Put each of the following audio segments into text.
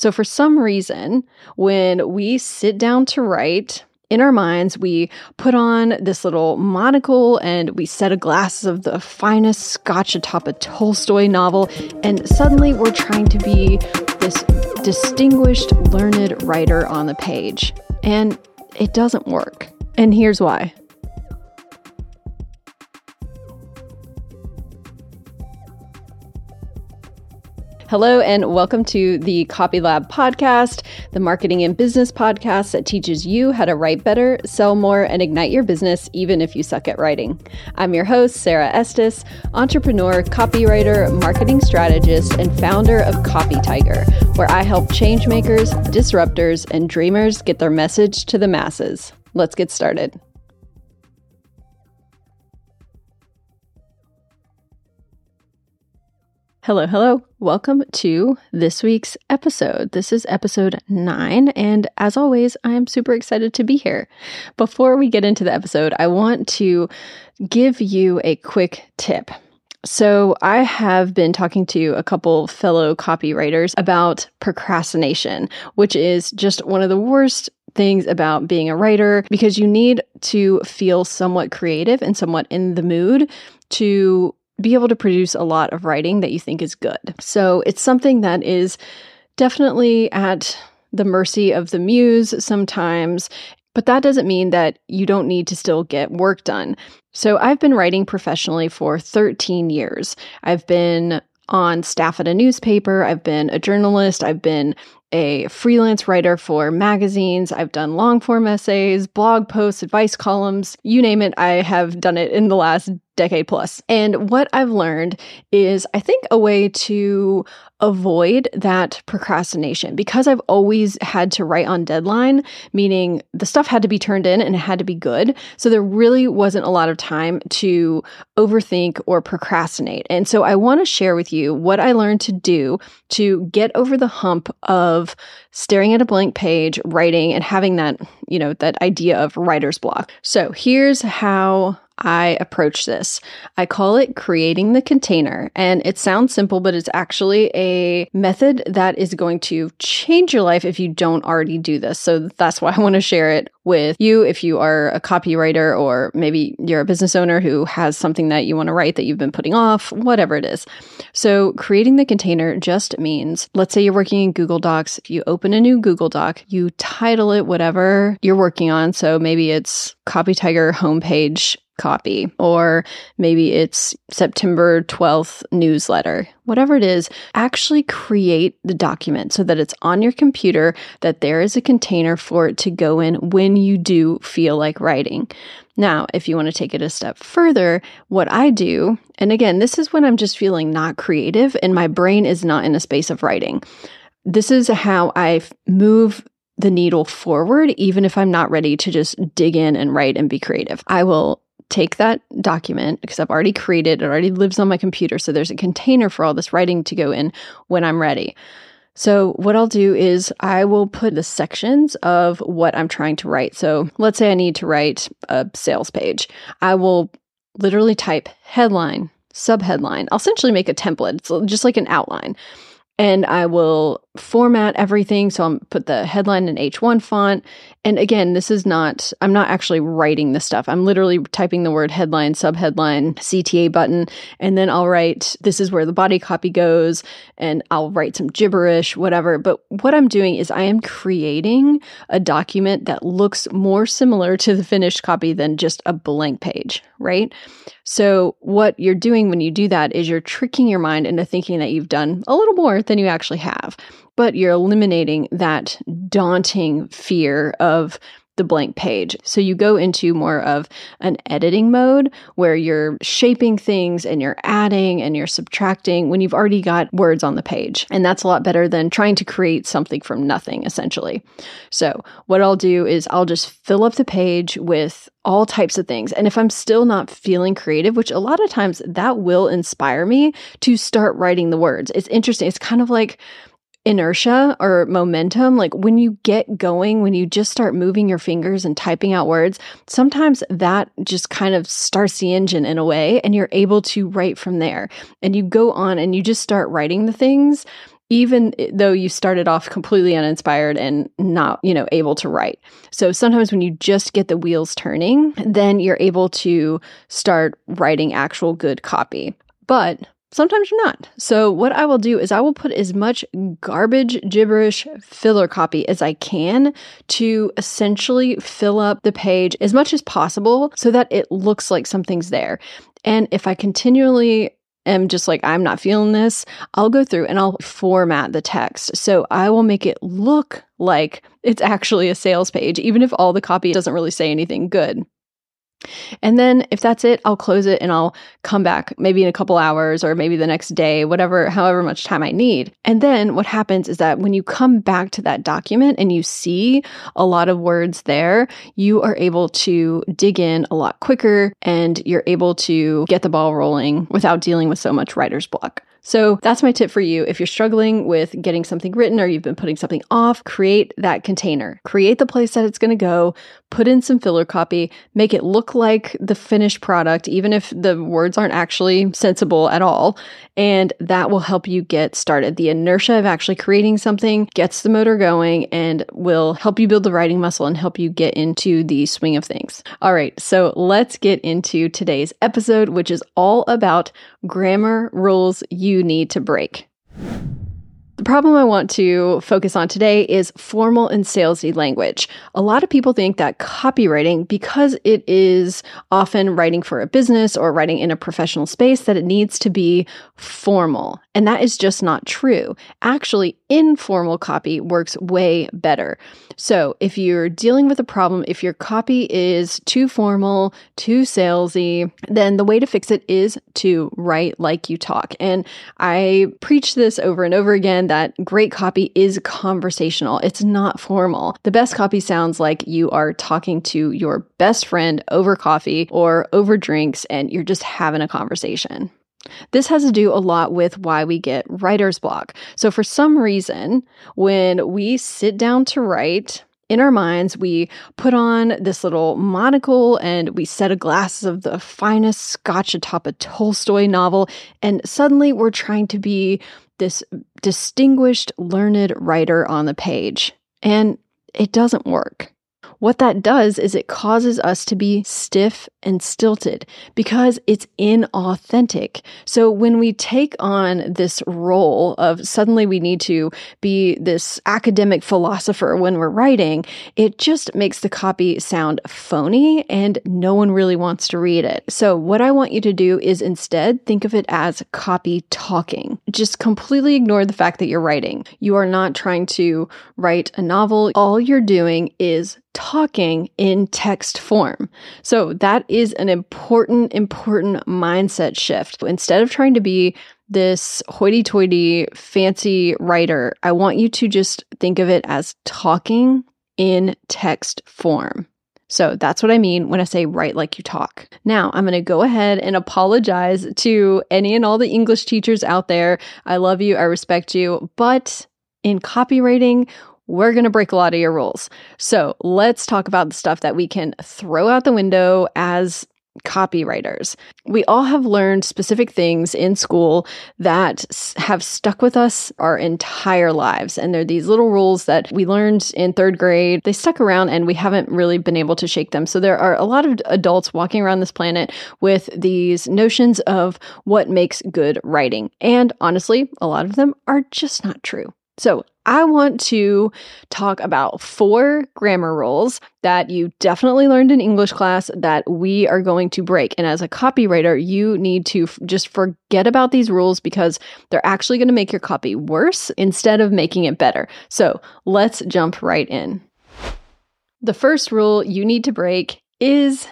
So, for some reason, when we sit down to write, in our minds, we put on this little monocle and we set a glass of the finest scotch atop a Tolstoy novel, and suddenly we're trying to be this distinguished, learned writer on the page. And it doesn't work. And here's why. Hello, and welcome to the Copy Lab podcast, the marketing and business podcast that teaches you how to write better, sell more, and ignite your business, even if you suck at writing. I'm your host, Sara Estes, entrepreneur, copywriter, marketing strategist, and founder of Copy Tiger, where I help changemakers, disruptors, and dreamers get their message to the masses. Let's get started. Hello, hello. Welcome to this week's episode. This is episode nine, and as always, I'm super excited to be here. Before we get into the episode, I want to give you a quick tip. So, I have been talking to a couple fellow copywriters about procrastination, which is just one of the worst things about being a writer because you need to feel somewhat creative and somewhat in the mood to be able to produce a lot of writing that you think is good. So it's something that is definitely at the mercy of the muse sometimes. But that doesn't mean that you don't need to still get work done. So I've been writing professionally for 13 years. I've been on staff at a newspaper, I've been a journalist, I've been a freelance writer for magazines. I've done long form essays, blog posts, advice columns, you name it. I have done it in the last decade plus. And what I've learned is I think a way to avoid that procrastination because I've always had to write on deadline, meaning the stuff had to be turned in and it had to be good. So there really wasn't a lot of time to overthink or procrastinate. And so I want to share with you what I learned to do to get over the hump of staring at a blank page, writing and having that, you know, that idea of writer's block. So here's how I approach this. I call it creating the container. And it sounds simple, but it's actually a method that is going to change your life if you don't already do this. So that's why I want to share it with you if you are a copywriter or maybe you're a business owner who has something that you want to write that you've been putting off, whatever it is. So creating the container just means, let's say you're working in Google Docs. You open a new Google Doc, you title it whatever you're working on. So maybe it's Copy Tiger homepage copy, or maybe it's September 12th newsletter, whatever it is, actually create the document so that it's on your computer, that there is a container for it to go in when you do feel like writing. Now, if you want to take it a step further, what I do, and again, this is when I'm just feeling not creative and my brain is not in a space of writing. This is how I move the needle forward, even if I'm not ready to just dig in and write and be creative. I will take that document because I've already created it, already lives on my computer. So there's a container for all this writing to go in when I'm ready. So, what I'll do is I will put the sections of what I'm trying to write. So, let's say I need to write a sales page. I will literally type headline, subheadline. I'll essentially make a template. It's just like an outline and I will format everything. So I'll put the headline in H1 font. And again, this is not, I'm not actually writing the stuff. I'm literally typing the word headline, subheadline, CTA button, and then I'll write, this is where the body copy goes, and I'll write some gibberish, whatever. But what I'm doing is I am creating a document that looks more similar to the finished copy than just a blank page, right? So, what you're doing when you do that is you're tricking your mind into thinking that you've done a little more than you actually have, but you're eliminating that daunting fear of the blank page. So you go into more of an editing mode where you're shaping things and you're adding and you're subtracting when you've already got words on the page. And that's a lot better than trying to create something from nothing, essentially. So what I'll do is I'll just fill up the page with all types of things. And if I'm still not feeling creative, which a lot of times that will inspire me to start writing the words. It's interesting. It's kind of like inertia or momentum, like when you get going, when you just start moving your fingers and typing out words, sometimes that just kind of starts the engine in a way and you're able to write from there. And you go on and you just start writing the things even though you started off completely uninspired and not, you know, able to write. So sometimes when you just get the wheels turning, then you're able to start writing actual good copy. But Sometimes you're not. So, what I will do is I will put as much garbage, gibberish, filler copy as I can to essentially fill up the page as much as possible so that it looks like something's there. And if I continually am just like, I'm not feeling this, I'll go through and I'll format the text. So I will make it look like it's actually a sales page, even if all the copy doesn't really say anything good. And then if that's it, I'll close it and I'll come back maybe in a couple hours or maybe the next day, whatever, however much time I need. And then what happens is that when you come back to that document and you see a lot of words there, you are able to dig in a lot quicker and you're able to get the ball rolling without dealing with so much writer's block. So that's my tip for you. If you're struggling with getting something written or you've been putting something off, create that container. Create the place that it's going to go, put in some filler copy, make it look like the finished product, even if the words aren't actually sensible at all. And that will help you get started. The inertia of actually creating something gets the motor going and will help you build the writing muscle and help you get into the swing of things. All right, so let's get into today's episode, which is all about grammar rules you need to break. The problem I want to focus on today is formal and salesy language. A lot of people think that copywriting, because it is often writing for a business or writing in a professional space, that it needs to be formal. And that is just not true. Actually, informal copy works way better. So, if you're dealing with a problem, if your copy is too formal, too salesy, then the way to fix it is to write like you talk. And I preach this over and over again that great copy is conversational, it's not formal. The best copy sounds like you are talking to your best friend over coffee or over drinks and you're just having a conversation. This has to do a lot with why we get writer's block. So, for some reason, when we sit down to write, in our minds, we put on this little monocle and we set a glass of the finest scotch atop a Tolstoy novel, and suddenly we're trying to be this distinguished, learned writer on the page. And it doesn't work. What that does is it causes us to be stiff and stilted because it's inauthentic. So when we take on this role of suddenly we need to be this academic philosopher when we're writing, it just makes the copy sound phony and no one really wants to read it. So what I want you to do is instead think of it as copy talking. Just completely ignore the fact that you're writing. You are not trying to write a novel. All you're doing is talking in text form. So that is an important, important mindset shift. Instead of trying to be this hoity toity fancy writer, I want you to just think of it as talking in text form. So that's what I mean when I say write like you talk. Now, I'm going to go ahead and apologize to any and all the English teachers out there. I love you, I respect you, but in copywriting, we're going to break a lot of your rules. So let's talk about the stuff that we can throw out the window as copywriters. We all have learned specific things in school that have stuck with us our entire lives. And they're these little rules that we learned in third grade. They stuck around and we haven't really been able to shake them. So there are a lot of adults walking around this planet with these notions of what makes good writing. And honestly, a lot of them are just not true. So, I want to talk about four grammar rules that you definitely learned in English class that we are going to break. And as a copywriter, you need to f- just forget about these rules because they're actually going to make your copy worse instead of making it better. So, let's jump right in. The first rule you need to break is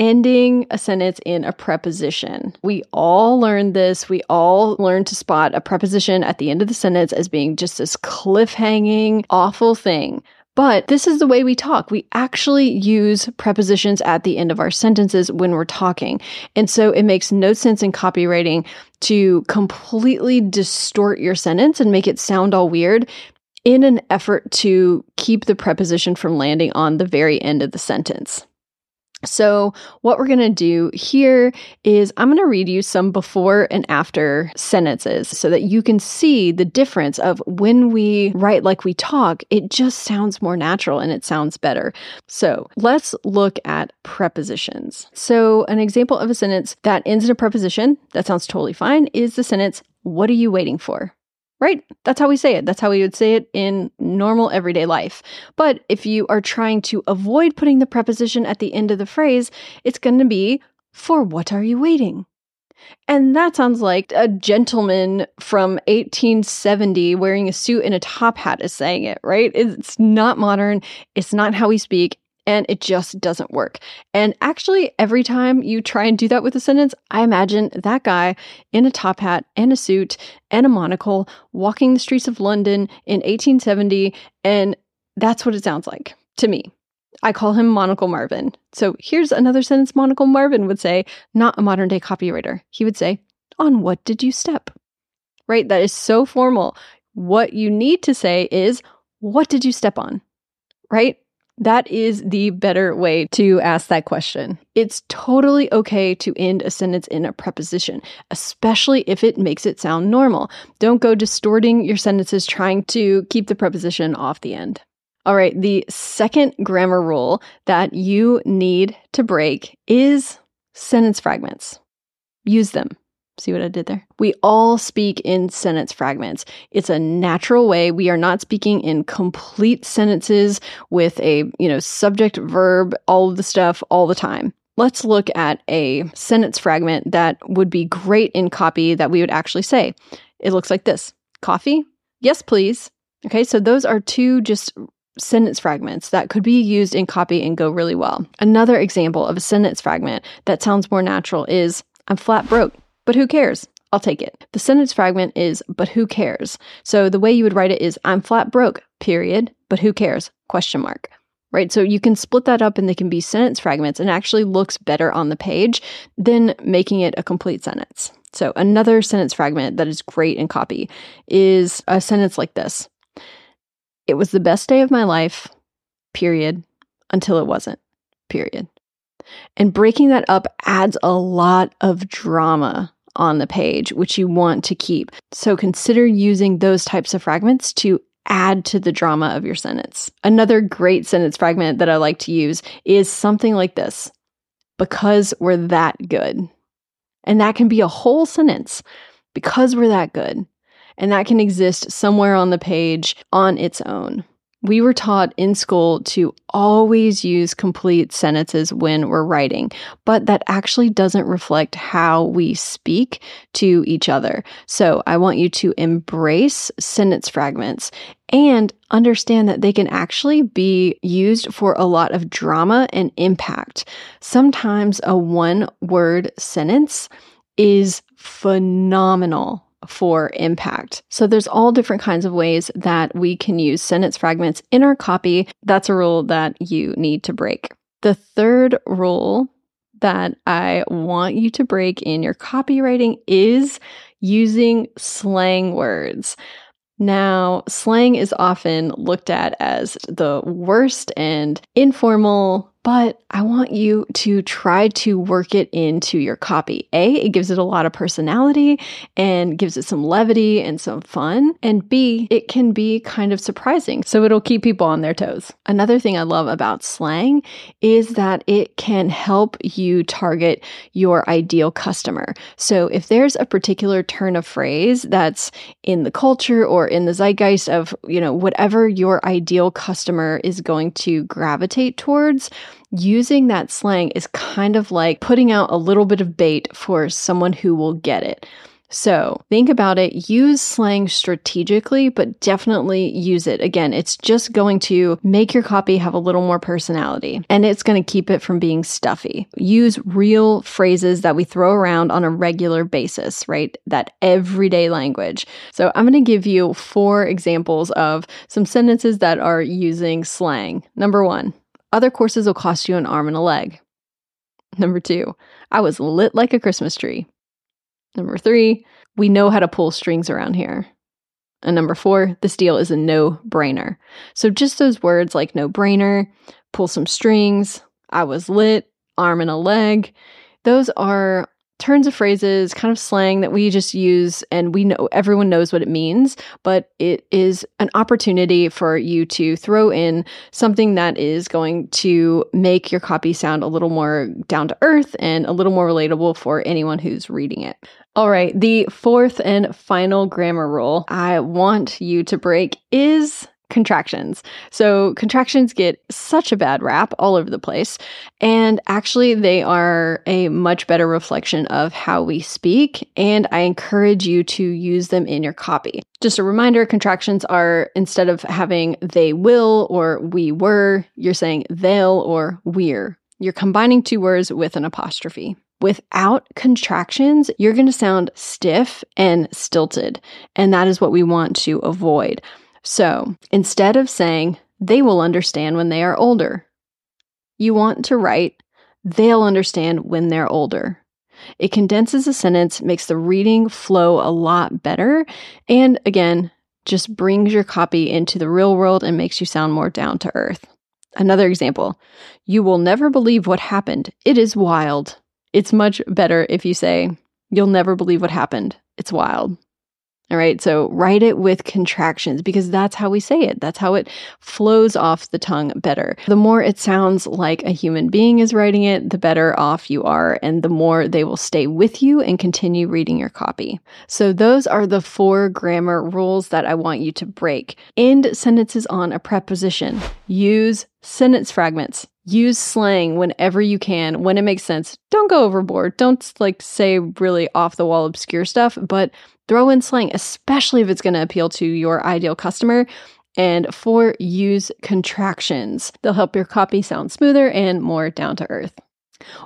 ending a sentence in a preposition. We all learned this. We all learned to spot a preposition at the end of the sentence as being just this cliffhanging, awful thing. But this is the way we talk. We actually use prepositions at the end of our sentences when we're talking. And so it makes no sense in copywriting to completely distort your sentence and make it sound all weird in an effort to keep the preposition from landing on the very end of the sentence. So, what we're going to do here is I'm going to read you some before and after sentences so that you can see the difference of when we write like we talk, it just sounds more natural and it sounds better. So, let's look at prepositions. So, an example of a sentence that ends in a preposition that sounds totally fine is the sentence, What are you waiting for? Right? That's how we say it. That's how we would say it in normal everyday life. But if you are trying to avoid putting the preposition at the end of the phrase, it's going to be, For what are you waiting? And that sounds like a gentleman from 1870 wearing a suit and a top hat is saying it, right? It's not modern. It's not how we speak and it just doesn't work. And actually, every time you try and do that with a sentence, I imagine that guy in a top hat and a suit and a monocle walking the streets of London in 1870, and that's what it sounds like to me. I call him Monocle Marvin. So here's another sentence Monocle Marvin would say, not a modern day copywriter. He would say, On what did you step? Right? That is so formal. What you need to say is, What did you step on? Right? That is the better way to ask that question. It's totally okay to end a sentence in a preposition, especially if it makes it sound normal. Don't go distorting your sentences trying to keep the preposition off the end. All right, the second grammar rule that you need to break is sentence fragments. Use them. See what I did there? We all speak in sentence fragments. It's a natural way. We are not speaking in complete sentences with a, you know, subject, verb, all of the stuff all the time. Let's look at a sentence fragment that would be great in copy that we would actually say. It looks like this Coffee? Yes, please. Okay, so those are two just sentence fragments that could be used in copy and go really well. Another example of a sentence fragment that sounds more natural is I'm flat broke. But who cares? I'll take it. The sentence fragment is, but who cares? So the way you would write it is, I'm flat broke, period, but who cares? Question mark. Right? So you can split that up and they can be sentence fragments and actually looks better on the page than making it a complete sentence. So another sentence fragment that is great in copy is a sentence like this. It was the best day of my life, period, until it wasn't, period. And breaking that up adds a lot of drama on the page, which you want to keep. So consider using those types of fragments to add to the drama of your sentence. Another great sentence fragment that I like to use is something like this because we're that good. And that can be a whole sentence because we're that good. And that can exist somewhere on the page on its own. We were taught in school to always use complete sentences when we're writing, but that actually doesn't reflect how we speak to each other. So I want you to embrace sentence fragments and understand that they can actually be used for a lot of drama and impact. Sometimes a one word sentence is phenomenal for impact. So there's all different kinds of ways that we can use sentence fragments in our copy. That's a rule that you need to break. The third rule that I want you to break in your copywriting is using slang words. Now, slang is often looked at as the worst and informal but I want you to try to work it into your copy. A, it gives it a lot of personality and gives it some levity and some fun. And B, it can be kind of surprising. So it'll keep people on their toes. Another thing I love about slang is that it can help you target your ideal customer. So if there's a particular turn of phrase that's in the culture or in the zeitgeist of, you know, whatever your ideal customer is going to gravitate towards, using that slang is kind of like putting out a little bit of bait for someone who will get it. So think about it, use slang strategically, but definitely use it. Again, it's just going to make your copy have a little more personality and it's going to keep it from being stuffy. Use real phrases that we throw around on a regular basis, right? That everyday language. So I'm going to give you four examples of some sentences that are using slang. Number one, other courses will cost you an arm and a leg. Number two, I was lit like a Christmas tree. Number three, we know how to pull strings around here. And number four, this deal is a no brainer. So just those words like no brainer, pull some strings, I was lit, arm and a leg. Those are turns of phrases, kind of slang that we just use and we know everyone knows what it means, but it is an opportunity for you to throw in something that is going to make your copy sound a little more down to earth and a little more relatable for anyone who's reading it. All right, the fourth and final grammar rule I want you to break is contractions. So, contractions get such a bad rap all over the place. And actually, they are a much better reflection of how we speak. And I encourage you to use them in your copy. Just a reminder contractions are instead of having they will or we were, you're saying they'll or we're. You're combining two words with an apostrophe. Without contractions, you're going to sound stiff and stilted. And that is what we want to avoid. So instead of saying, they will understand when they are older, you want to write, they'll understand when they're older. It condenses a sentence, makes the reading flow a lot better, and again, just brings your copy into the real world and makes you sound more down to earth. Another example You will never believe what happened. It is wild. It's much better if you say, You'll never believe what happened. It's wild. All right. So write it with contractions because that's how we say it. That's how it flows off the tongue better. The more it sounds like a human being is writing it, the better off you are. And the more they will stay with you and continue reading your copy. So those are the four grammar rules that I want you to break. End sentences on a preposition. Use sentence fragments. Use slang whenever you can, when it makes sense. Don't go overboard. Don't like say really off the wall obscure stuff, but Throw in slang, especially if it's going to appeal to your ideal customer. And four, use contractions. They'll help your copy sound smoother and more down to earth.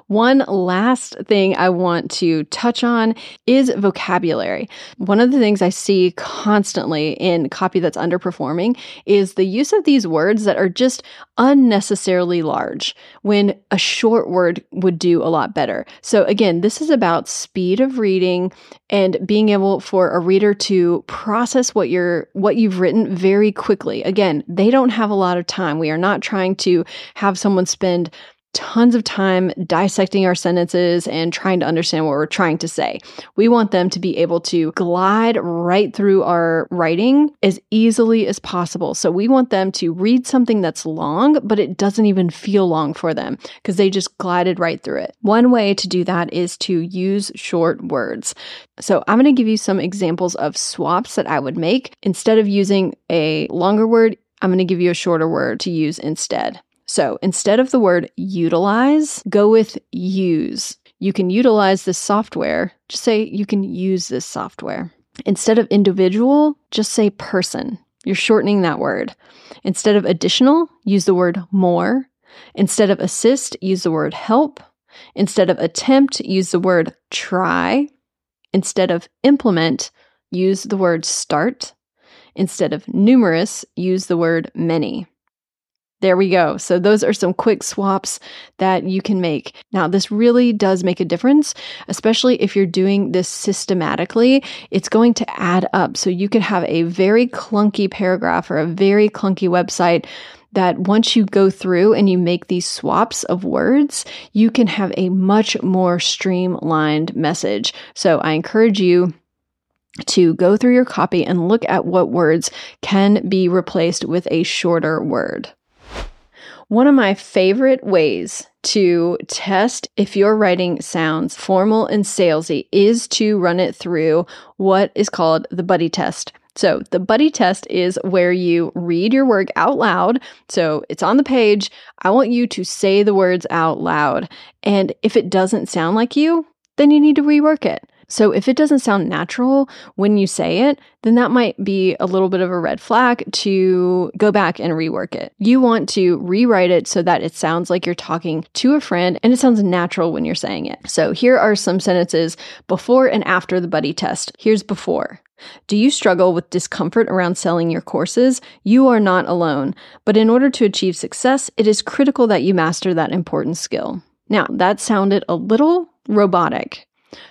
One last thing I want to touch on is vocabulary. One of the things I see constantly in copy that's underperforming is the use of these words that are just unnecessarily large when a short word would do a lot better. So, again, this is about speed of reading and being able for a reader to process what you're what you've written very quickly. Again, they don't have a lot of time. We are not trying to have someone spend tons of time dissecting our sentences and trying to understand what we're trying to say. We want them to be able to glide right through our writing as easily as possible. So we want them to read something that's long, but it doesn't even feel long for them because they just glided right through it. One way to do that is to use short words. So I'm going to give you some examples of swaps that I would make. Instead of using a longer word, I'm going to give you a shorter word to use instead. So instead of the word utilize, go with use. You can utilize this software. Just say you can use this software. Instead of individual, just say person. You're shortening that word. Instead of additional, use the word more. Instead of assist, use the word help. Instead of attempt, use the word try. Instead of implement, use the word start. Instead of numerous, use the word many. There we go. So, those are some quick swaps that you can make. Now, this really does make a difference, especially if you're doing this systematically. It's going to add up. So, you could have a very clunky paragraph or a very clunky website that once you go through and you make these swaps of words, you can have a much more streamlined message. So, I encourage you to go through your copy and look at what words can be replaced with a shorter word. One of my favorite ways to test if your writing sounds formal and salesy is to run it through what is called the buddy test. So, the buddy test is where you read your work out loud. So, it's on the page. I want you to say the words out loud. And if it doesn't sound like you, then you need to rework it. So if it doesn't sound natural when you say it, then that might be a little bit of a red flag to go back and rework it. You want to rewrite it so that it sounds like you're talking to a friend and it sounds natural when you're saying it. So here are some sentences before and after the buddy test. Here's before. Do you struggle with discomfort around selling your courses? You are not alone, but in order to achieve success, it is critical that you master that important skill. Now, that sounded a little robotic.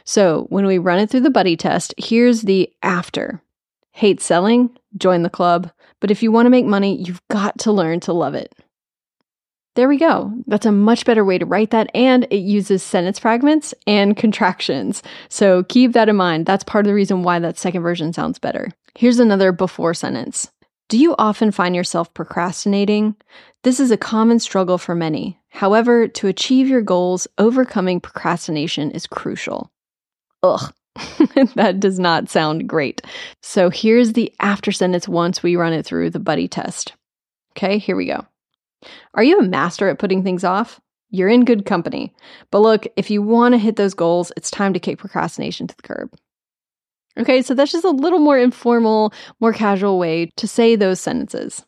So when we run it through the buddy test, here's the after. Hate selling? Join the club. But if you want to make money, you've got to learn to love it. There we go. That's a much better way to write that. And it uses sentence fragments and contractions. So keep that in mind. That's part of the reason why that second version sounds better. Here's another before sentence Do you often find yourself procrastinating? This is a common struggle for many. However, to achieve your goals, overcoming procrastination is crucial. Ugh. that does not sound great. So here's the after sentence once we run it through the buddy test. Okay, here we go. Are you a master at putting things off? You're in good company. But look, if you want to hit those goals, it's time to kick procrastination to the curb. Okay, so that's just a little more informal, more casual way to say those sentences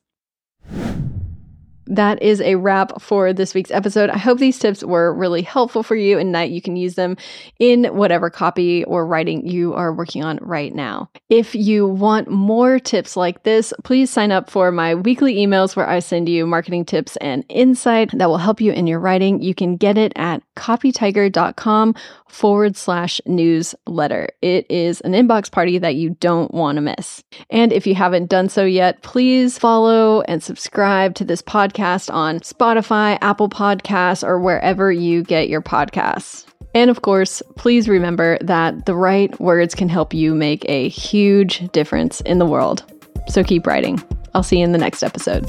that is a wrap for this week's episode. I hope these tips were really helpful for you and that you can use them in whatever copy or writing you are working on right now. If you want more tips like this, please sign up for my weekly emails where I send you marketing tips and insight that will help you in your writing. You can get it at copytiger.com forward slash newsletter. It is an inbox party that you don't want to miss. And if you haven't done so yet, please follow and subscribe to this podcast on Spotify, Apple Podcasts, or wherever you get your podcasts. And of course, please remember that the right words can help you make a huge difference in the world. So keep writing. I'll see you in the next episode.